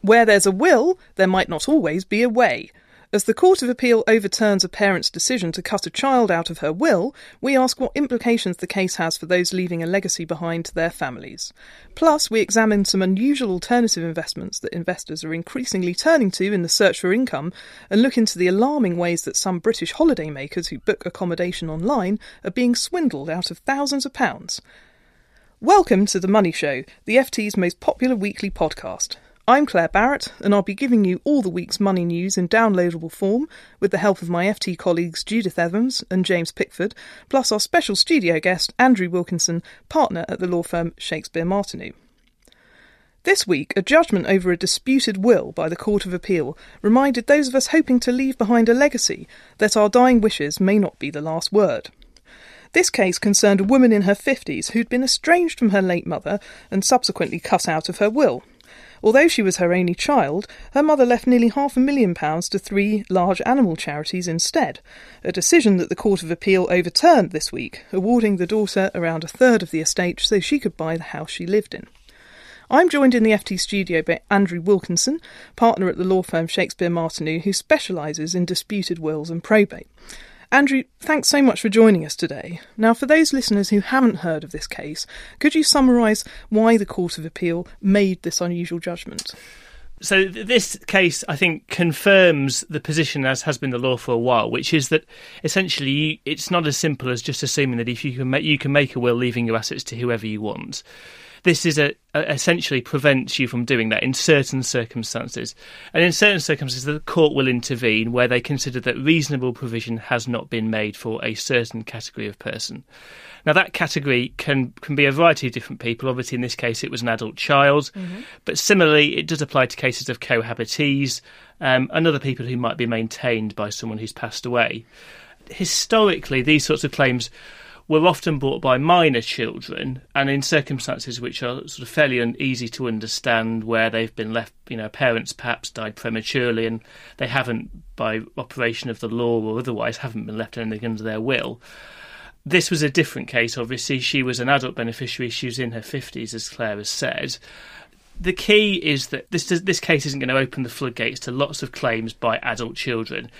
Where there's a will, there might not always be a way. As the Court of Appeal overturns a parent's decision to cut a child out of her will, we ask what implications the case has for those leaving a legacy behind to their families. Plus, we examine some unusual alternative investments that investors are increasingly turning to in the search for income and look into the alarming ways that some British holidaymakers who book accommodation online are being swindled out of thousands of pounds. Welcome to The Money Show, the FT's most popular weekly podcast. I'm Claire Barrett, and I'll be giving you all the week's money news in downloadable form with the help of my FT colleagues Judith Evans and James Pickford, plus our special studio guest, Andrew Wilkinson, partner at the law firm Shakespeare Martineau. This week, a judgment over a disputed will by the Court of Appeal reminded those of us hoping to leave behind a legacy that our dying wishes may not be the last word. This case concerned a woman in her 50s who'd been estranged from her late mother and subsequently cut out of her will. Although she was her only child, her mother left nearly half a million pounds to three large animal charities instead, a decision that the Court of Appeal overturned this week, awarding the daughter around a third of the estate so she could buy the house she lived in. I'm joined in the FT studio by Andrew Wilkinson, partner at the law firm Shakespeare Martineau, who specialises in disputed wills and probate. Andrew, thanks so much for joining us today. Now, for those listeners who haven't heard of this case, could you summarise why the Court of Appeal made this unusual judgment? So this case, I think, confirms the position as has been the law for a while, which is that essentially it's not as simple as just assuming that if you can make, you can make a will leaving your assets to whoever you want this is a, a, essentially prevents you from doing that in certain circumstances. And in certain circumstances, the court will intervene where they consider that reasonable provision has not been made for a certain category of person. Now, that category can, can be a variety of different people. Obviously, in this case, it was an adult child. Mm-hmm. But similarly, it does apply to cases of cohabitees um, and other people who might be maintained by someone who's passed away. Historically, these sorts of claims were often brought by minor children and in circumstances which are sort of fairly uneasy to understand, where they've been left, you know, parents perhaps died prematurely and they haven't, by operation of the law or otherwise, haven't been left anything under their will. This was a different case, obviously. She was an adult beneficiary, she was in her 50s, as Claire has said the key is that this this case isn't going to open the floodgates to lots of claims by adult children.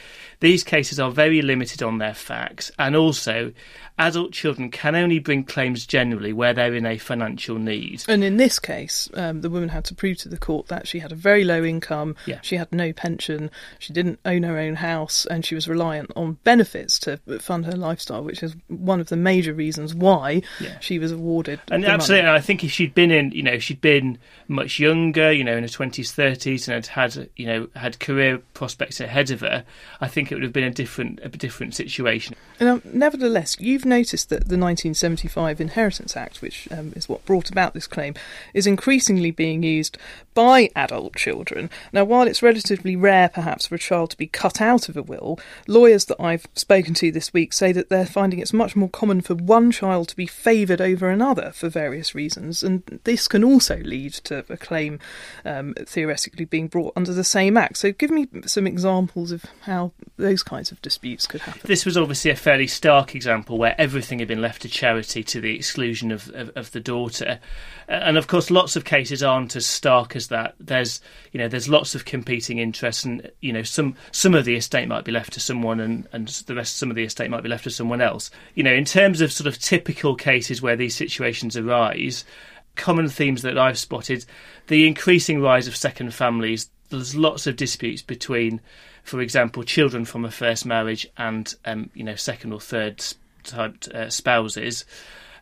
These cases are very limited on their facts, and also adult children can only bring claims generally where they're in a financial need. And in this case, um, the woman had to prove to the court that she had a very low income, yeah. she had no pension, she didn't own her own house, and she was reliant on benefits to fund her lifestyle, which is one of the major reasons why yeah. she was awarded. And absolutely, I think if she'd been in, you know, if she'd been much younger, you know, in her twenties, thirties, and had had, you know, had career prospects ahead of her, I think it would have been a different, a different situation. Now, nevertheless, you've noticed that the 1975 Inheritance Act, which um, is what brought about this claim, is increasingly being used by adult children. Now, while it's relatively rare, perhaps, for a child to be cut out of a will, lawyers that I've spoken to this week say that they're finding it's much more common for one child to be favoured over another for various reasons, and this can also lead to a claim um, theoretically being brought under the same act. So, give me some examples of how those kinds of disputes could happen. This was obviously a fairly stark example where everything had been left to charity to the exclusion of, of, of the daughter. And of course, lots of cases aren't as stark as that. There's, you know, there's lots of competing interests, and you know, some some of the estate might be left to someone, and and the rest, some of the estate might be left to someone else. You know, in terms of sort of typical cases where these situations arise, common themes that I've spotted: the increasing rise of second families. There's lots of disputes between, for example, children from a first marriage and um, you know second or third type uh, spouses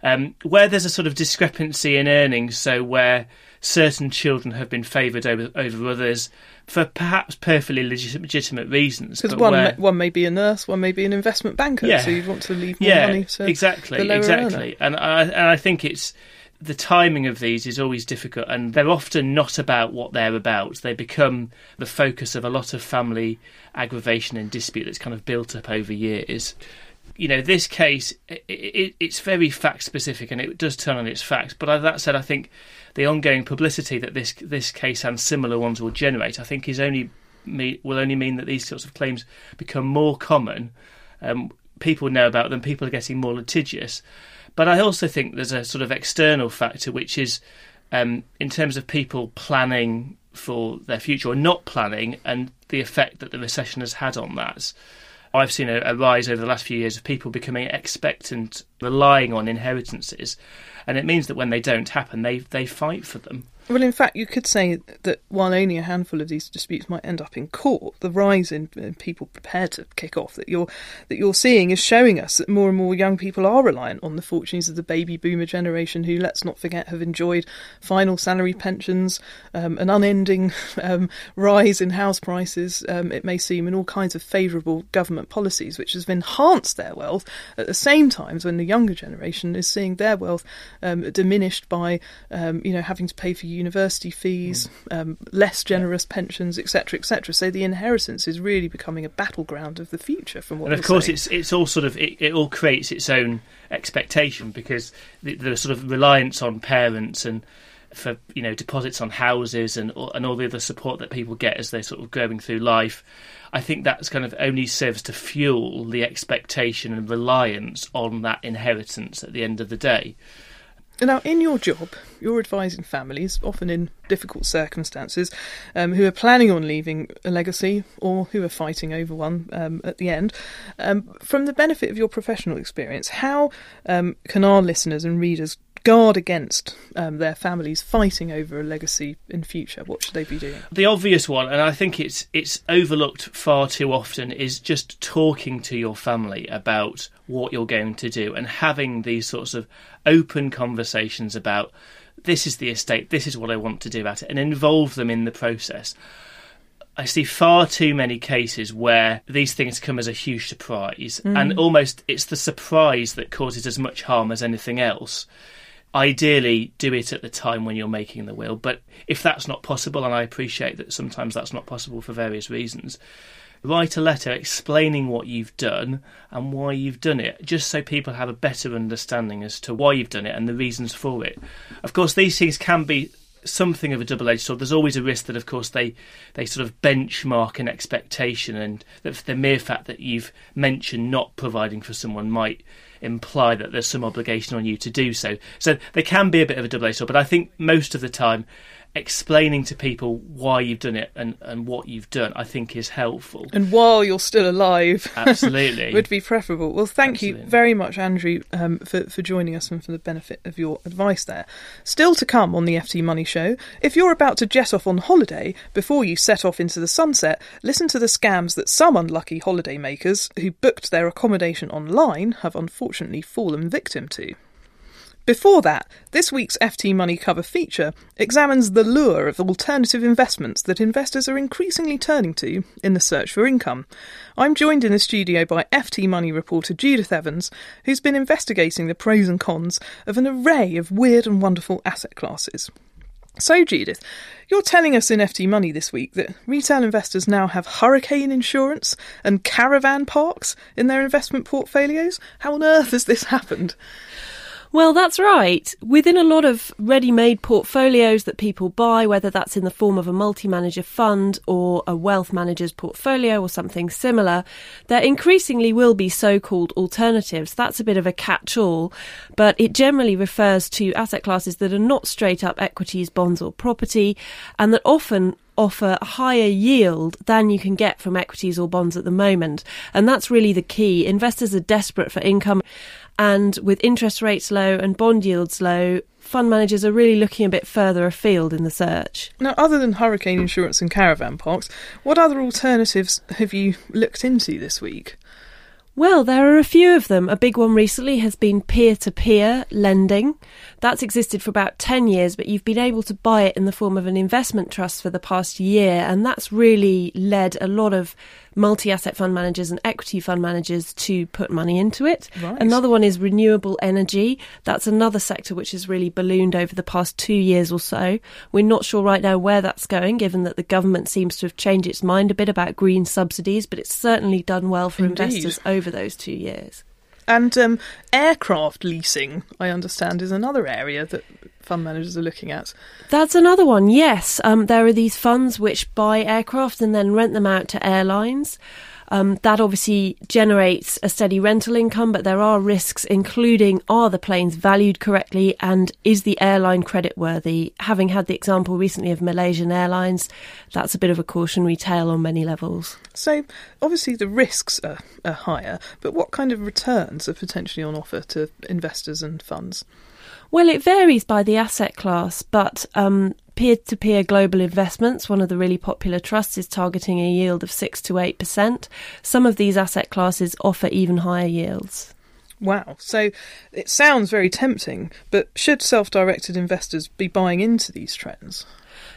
um, where there's a sort of discrepancy in earnings, so where certain children have been favoured over, over others for perhaps perfectly legit- legitimate reasons. Because one, where, may, one may be a nurse, one may be an investment banker, yeah, so you'd want to leave more yeah, money to exactly, exactly. And I, and I think it's the timing of these is always difficult, and they're often not about what they're about. They become the focus of a lot of family aggravation and dispute that's kind of built up over years you know, this case, it, it, it's very fact specific and it does turn on its facts. But that said, I think the ongoing publicity that this this case and similar ones will generate, I think, is only will only mean that these sorts of claims become more common. Um, people know about them. People are getting more litigious. But I also think there's a sort of external factor, which is um, in terms of people planning for their future or not planning, and the effect that the recession has had on that. I've seen a, a rise over the last few years of people becoming expectant, relying on inheritances, and it means that when they don't happen, they they fight for them. Well, in fact, you could say that while only a handful of these disputes might end up in court, the rise in, people prepared to kick off that you're that you're seeing is showing us that more and more young people are reliant on the fortunes of the baby boomer generation, who, let's not forget, have enjoyed final salary pensions, um, an unending um, rise in house prices. Um, it may seem, and all kinds of favourable government policies, which has enhanced their wealth at the same time when the younger generation is seeing their wealth um, diminished by, um, you know, having to pay for university fees, mm. um, less generous pensions, etc., etc. So the inheritance is really becoming a battleground of the future. From what, and of course, saying. it's it's all sort of it, it all creates its own expectation because the, the sort of reliance on parents and for you know deposits on houses and and all the other support that people get as they're sort of growing through life. I think that's kind of only serves to fuel the expectation and reliance on that inheritance at the end of the day. Now, in your job, you're advising families, often in difficult circumstances, um, who are planning on leaving a legacy or who are fighting over one um, at the end. Um, from the benefit of your professional experience, how um, can our listeners and readers guard against um, their families fighting over a legacy in future? What should they be doing? The obvious one, and I think it's it's overlooked far too often, is just talking to your family about what you're going to do and having these sorts of open conversations about this is the estate, this is what I want to do about it, and involve them in the process. I see far too many cases where these things come as a huge surprise, mm. and almost it's the surprise that causes as much harm as anything else ideally do it at the time when you're making the will. But if that's not possible, and I appreciate that sometimes that's not possible for various reasons, write a letter explaining what you've done and why you've done it, just so people have a better understanding as to why you've done it and the reasons for it. Of course, these things can be something of a double-edged sword. There's always a risk that, of course, they they sort of benchmark an expectation, and that the mere fact that you've mentioned not providing for someone might imply that there's some obligation on you to do so. So there can be a bit of a double edged sword, but I think most of the time explaining to people why you've done it and, and what you've done, I think is helpful. And while you're still alive, absolutely, would be preferable. Well, thank absolutely. you very much, Andrew, um, for, for joining us and for the benefit of your advice there. Still to come on the FT Money Show, if you're about to jet off on holiday, before you set off into the sunset, listen to the scams that some unlucky holiday makers who booked their accommodation online have unfortunately fallen victim to. Before that, this week's FT Money cover feature examines the lure of alternative investments that investors are increasingly turning to in the search for income. I'm joined in the studio by FT Money reporter Judith Evans, who's been investigating the pros and cons of an array of weird and wonderful asset classes. So, Judith, you're telling us in FT Money this week that retail investors now have hurricane insurance and caravan parks in their investment portfolios? How on earth has this happened? Well, that's right. Within a lot of ready made portfolios that people buy, whether that's in the form of a multi manager fund or a wealth manager's portfolio or something similar, there increasingly will be so called alternatives. That's a bit of a catch all, but it generally refers to asset classes that are not straight up equities, bonds, or property, and that often offer a higher yield than you can get from equities or bonds at the moment. And that's really the key. Investors are desperate for income. And with interest rates low and bond yields low, fund managers are really looking a bit further afield in the search. Now, other than hurricane insurance and caravan parks, what other alternatives have you looked into this week? Well, there are a few of them. A big one recently has been peer to peer lending. That's existed for about 10 years, but you've been able to buy it in the form of an investment trust for the past year. And that's really led a lot of multi asset fund managers and equity fund managers to put money into it. Right. Another one is renewable energy. That's another sector which has really ballooned over the past two years or so. We're not sure right now where that's going, given that the government seems to have changed its mind a bit about green subsidies, but it's certainly done well for Indeed. investors over those two years. And um, aircraft leasing, I understand, is another area that fund managers are looking at. That's another one, yes. Um, there are these funds which buy aircraft and then rent them out to airlines. Um, that obviously generates a steady rental income, but there are risks, including are the planes valued correctly and is the airline credit worthy? Having had the example recently of Malaysian Airlines, that's a bit of a cautionary tale on many levels. So, obviously, the risks are, are higher, but what kind of returns are potentially on offer to investors and funds? Well, it varies by the asset class, but um, peer-to-peer global investments, one of the really popular trusts, is targeting a yield of six to eight percent. Some of these asset classes offer even higher yields. Wow. So it sounds very tempting, but should self directed investors be buying into these trends?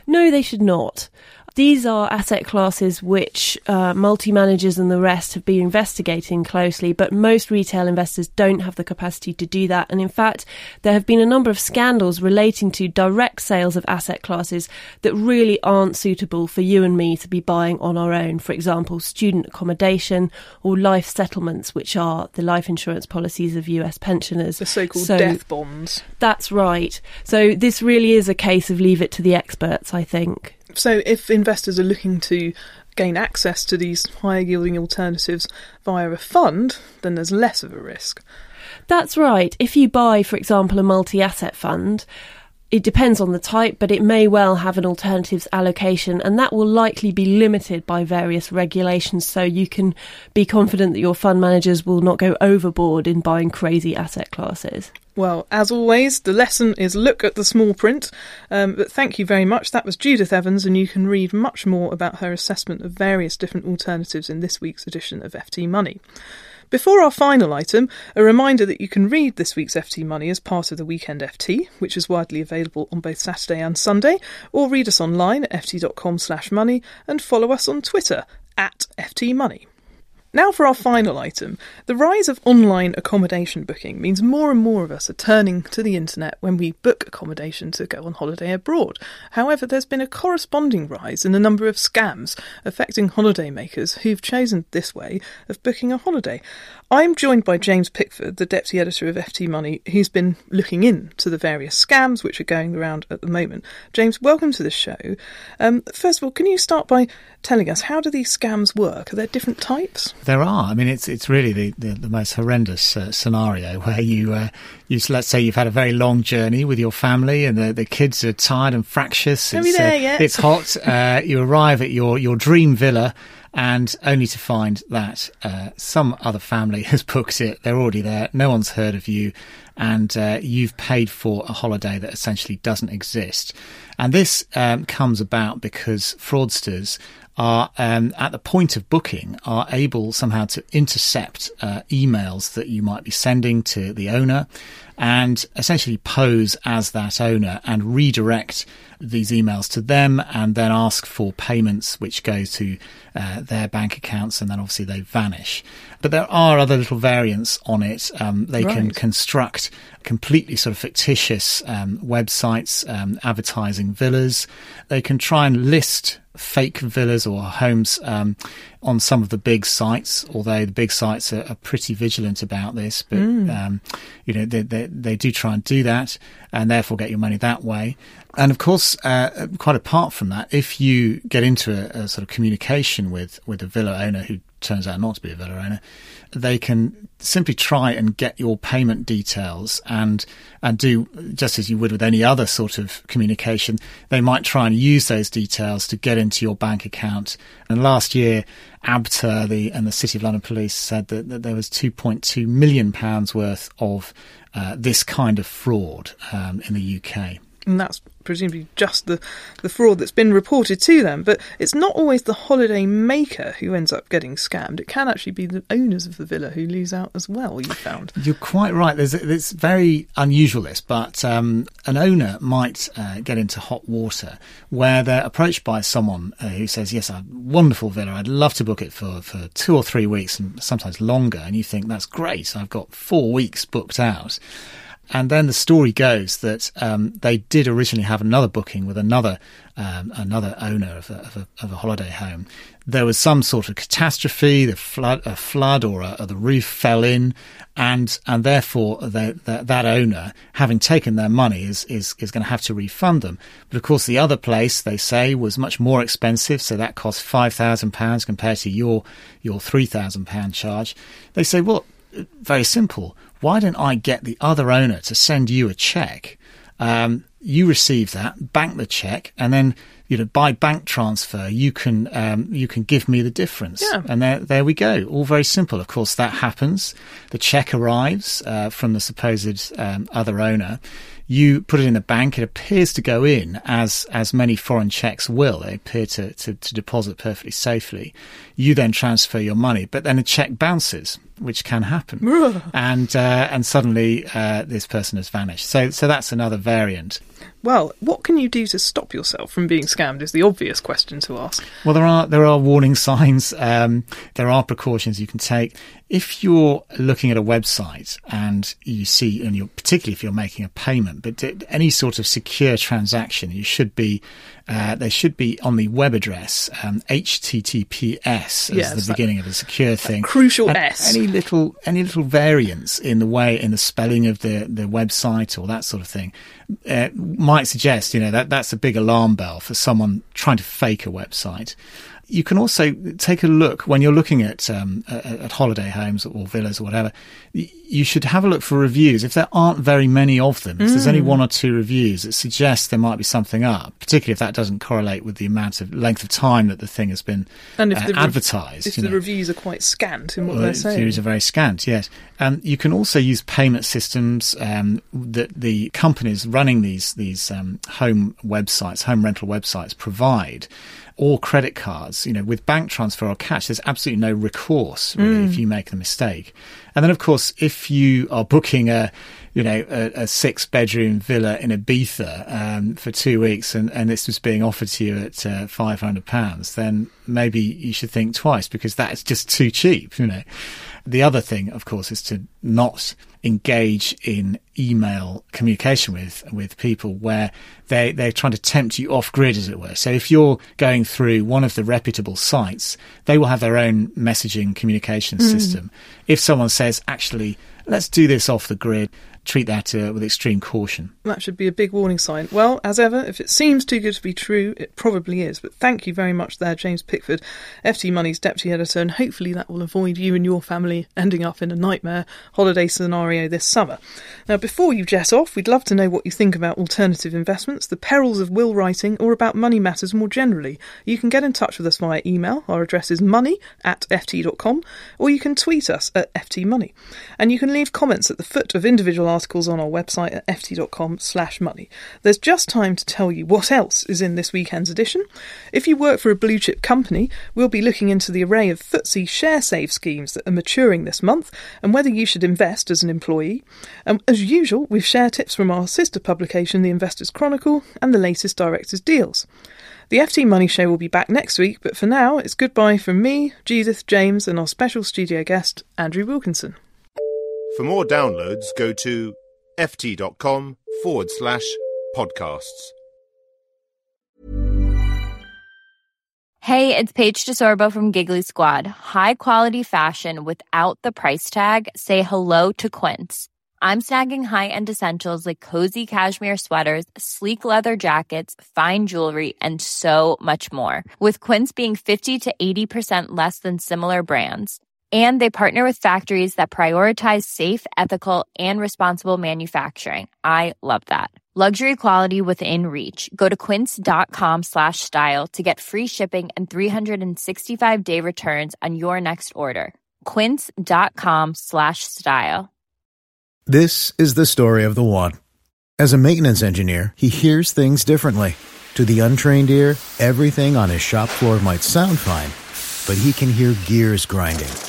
No, they should not. These are asset classes which uh, multi managers and the rest have been investigating closely, but most retail investors don't have the capacity to do that. And in fact, there have been a number of scandals relating to direct sales of asset classes that really aren't suitable for you and me to be buying on our own. For example, student accommodation or life settlements, which are the life insurance policies of US pensioners. The so called So- death bonds. That's right. So this really is a case of leave it to the experts, I think. So if investors are looking to gain access to these higher yielding alternatives via a fund, then there's less of a risk. That's right. If you buy, for example, a multi asset fund, it depends on the type, but it may well have an alternatives allocation, and that will likely be limited by various regulations. So you can be confident that your fund managers will not go overboard in buying crazy asset classes. Well, as always, the lesson is look at the small print. Um, but thank you very much. That was Judith Evans, and you can read much more about her assessment of various different alternatives in this week's edition of FT Money. Before our final item, a reminder that you can read this week's FT Money as part of the Weekend FT, which is widely available on both Saturday and Sunday, or read us online at ft.com slash money and follow us on Twitter at FT Money. Now for our final item. The rise of online accommodation booking means more and more of us are turning to the internet when we book accommodation to go on holiday abroad. However, there's been a corresponding rise in the number of scams affecting holidaymakers who've chosen this way of booking a holiday. I'm joined by James Pickford, the deputy editor of FT Money, who's been looking into the various scams which are going around at the moment. James, welcome to the show. Um, first of all, can you start by telling us how do these scams work? Are there different types? There are. I mean, it's it's really the, the, the most horrendous uh, scenario where you uh, you let's say you've had a very long journey with your family and the, the kids are tired and fractious. Are we it's, there uh, yet? It's hot. Uh, you arrive at your your dream villa. And only to find that uh, some other family has booked it. They're already there. No one's heard of you, and uh, you've paid for a holiday that essentially doesn't exist. And this um, comes about because fraudsters are um, at the point of booking are able somehow to intercept uh, emails that you might be sending to the owner and essentially pose as that owner and redirect these emails to them and then ask for payments which go to uh, their bank accounts and then obviously they vanish. But there are other little variants on it. Um, they can construct completely sort of fictitious um, websites um, advertising villas. They can try and list fake villas or homes um, on some of the big sites, although the big sites are, are pretty vigilant about this. But mm. um, you know they, they, they do try and do that, and therefore get your money that way. And of course, uh, quite apart from that, if you get into a, a sort of communication with with a villa owner who turns out not to be a villa owner, they can simply try and get your payment details and and do just as you would with any other sort of communication. They might try and use those details to get into your bank account. And last year, ABTA the, and the City of London Police said that, that there was 2.2 million pounds worth of uh, this kind of fraud um, in the UK and that's presumably just the, the fraud that's been reported to them. But it's not always the holiday maker who ends up getting scammed. It can actually be the owners of the villa who lose out as well, you found. You're quite right. There's It's very unusual, this, but um, an owner might uh, get into hot water where they're approached by someone uh, who says, Yes, a wonderful villa. I'd love to book it for, for two or three weeks and sometimes longer. And you think, That's great. I've got four weeks booked out. And then the story goes that um, they did originally have another booking with another um, another owner of a, of, a, of a, holiday home. There was some sort of catastrophe, the flood, a flood, or, a, or the roof fell in, and and therefore they, that, that owner, having taken their money, is is is going to have to refund them. But of course, the other place they say was much more expensive, so that cost five thousand pounds compared to your your three thousand pound charge. They say, well, very simple why don't I get the other owner to send you a check? Um, you receive that, bank the check, and then you know by bank transfer you can um, you can give me the difference. Yeah. And there there we go. All very simple. Of course, that happens. The check arrives uh, from the supposed um, other owner. You put it in the bank. It appears to go in as as many foreign checks will. They appear to, to, to deposit perfectly safely. You then transfer your money, but then the check bounces which can happen, and uh, and suddenly uh, this person has vanished. So so that's another variant. Well, what can you do to stop yourself from being scammed? Is the obvious question to ask. Well, there are there are warning signs. Um, there are precautions you can take if you're looking at a website and you see, and you're particularly if you're making a payment, but any sort of secure transaction, you should be uh, they should be on the web address um, HTTPS as yeah, the beginning of a secure thing. Crucial and S. Any little any little variance in the way in the spelling of the the website or that sort of thing uh, might suggest you know that that's a big alarm bell for someone trying to fake a website you can also take a look when you're looking at um, at holiday homes or villas or whatever. You should have a look for reviews. If there aren't very many of them, if there's only mm. one or two reviews, it suggests there might be something up. Particularly if that doesn't correlate with the amount of length of time that the thing has been and if uh, the advertised. If the know. reviews are quite scant in what well, they're saying, the reviews are very scant. Yes, um, you can also use payment systems um, that the companies running these these um, home websites, home rental websites, provide or credit cards, you know, with bank transfer or cash, there's absolutely no recourse really mm. if you make the mistake. And then, of course, if you are booking a, you know, a, a six bedroom villa in Ibiza um, for two weeks and, and this was being offered to you at uh, £500, then maybe you should think twice because that's just too cheap, you know. The other thing, of course, is to not engage in email communication with with people where they they're trying to tempt you off grid, as it were. So if you're going through one of the reputable sites, they will have their own messaging communication mm. system. If someone says, actually, let's do this off the grid, treat that uh, with extreme caution. That should be a big warning sign. Well, as ever, if it seems too good to be true, it probably is. But thank you very much there, James Pickford, FT Money's deputy editor, and hopefully that will avoid you and your family ending up in a nightmare holiday scenario this summer. Now, before you jet off, we'd love to know what you think about alternative investments, the perils of will writing, or about money matters more generally. You can get in touch with us via email. Our address is money at ft.com, or you can tweet us at ftmoney. And you can leave comments at the foot of individual articles on our website at ft.com slash money. There's just time to tell you what else is in this weekend's edition. If you work for a blue chip company, we'll be looking into the array of FTSE share save schemes that are maturing this month and whether you should invest as an employee. And as usual, we've share tips from our sister publication, The Investors Chronicle, and the latest directors' deals. The FT Money Show will be back next week, but for now, it's goodbye from me, Judith, James, and our special studio guest, Andrew Wilkinson. For more downloads, go to ft.com forward slash podcasts. Hey, it's Paige DeSorbo from Giggly Squad. High quality fashion without the price tag. Say hello to Quince. I'm snagging high-end essentials like cozy cashmere sweaters, sleek leather jackets, fine jewelry, and so much more. With Quince being 50 to 80% less than similar brands. And they partner with factories that prioritize safe, ethical, and responsible manufacturing. I love that. Luxury quality within reach. Go to quince.com slash style to get free shipping and 365 day returns on your next order. Quince.com slash style. This is the story of the one. As a maintenance engineer, he hears things differently. To the untrained ear, everything on his shop floor might sound fine, but he can hear gears grinding